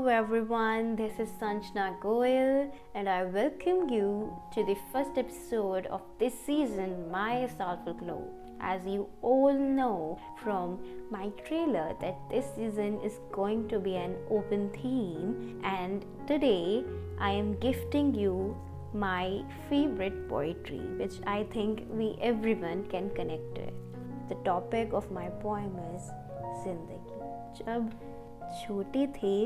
Hello everyone, this is Sanjna Goyal and I welcome you to the first episode of this season, My Soulful Glow. As you all know from my trailer that this season is going to be an open theme and today I am gifting you my favorite poetry which I think we everyone can connect to. The topic of my poem is Zindagi. जब छोटे थे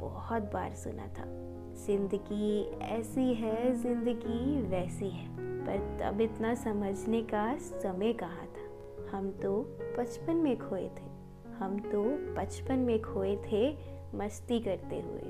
बहुत बार सुना था। ज़िंदगी ऐसी है, ज़िंदगी वैसी है, पर तब इतना समझने का समय कहाँ था? हम तो बचपन में खोए थे। हम तो बचपन में खोए थे मस्ती करते हुए।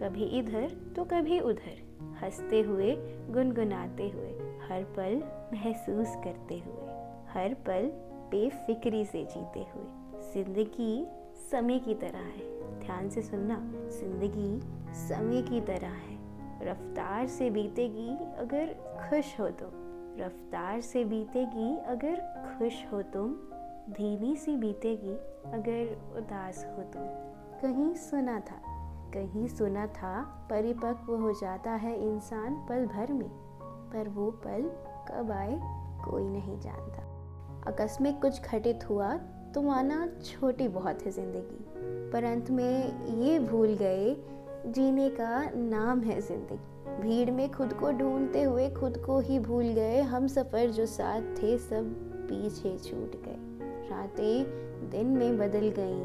कभी इधर तो कभी उधर, हँसते हुए, गुनगुनाते हुए, हर पल महसूस करते हुए, हर पल बेफिक्री से जीते हुए। ज़िंदगी समय की तरह है। ध्यान से सुनना। ज़िंदगी समय की तरह है। रफ्तार से बीतेगी अगर खुश हो तुम। रफ्तार से बीतेगी अगर खुश हो तुम। धीमी सी बीतेगी अगर उदास हो तुम। कहीं सुना था, कहीं सुना था, परिपक्व हो जाता है इंसान पल भर में। पर वो पल कब आए कोई नहीं जानता। आकस्मिक कुछ घटित हुआ तो माना छोटी बहुत है ज़िंदगी। पर अंत में ये भूल गए, जीने का नाम है ज़िंदगी। भीड़ में खुद को ढूंढते हुए खुद को ही भूल गए, हम सफ़र जो साथ थे सब पीछे छूट गए। रातें दिन में बदल गई,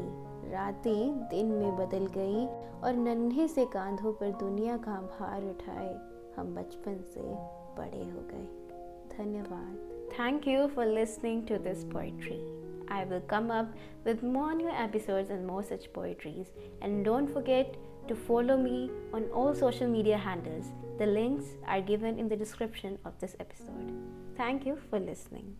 रातें दिन में बदल गई, और नन्हे से कांधों पर दुनिया का भार उठाए, हम बचपन से बड़े हो गए। धन्यवाद। Thank you for listening to this poetry I will come up with more new episodes and more such poetries. And don't forget to follow me on all social media handles. The links are given in the description of this episode. Thank you for listening.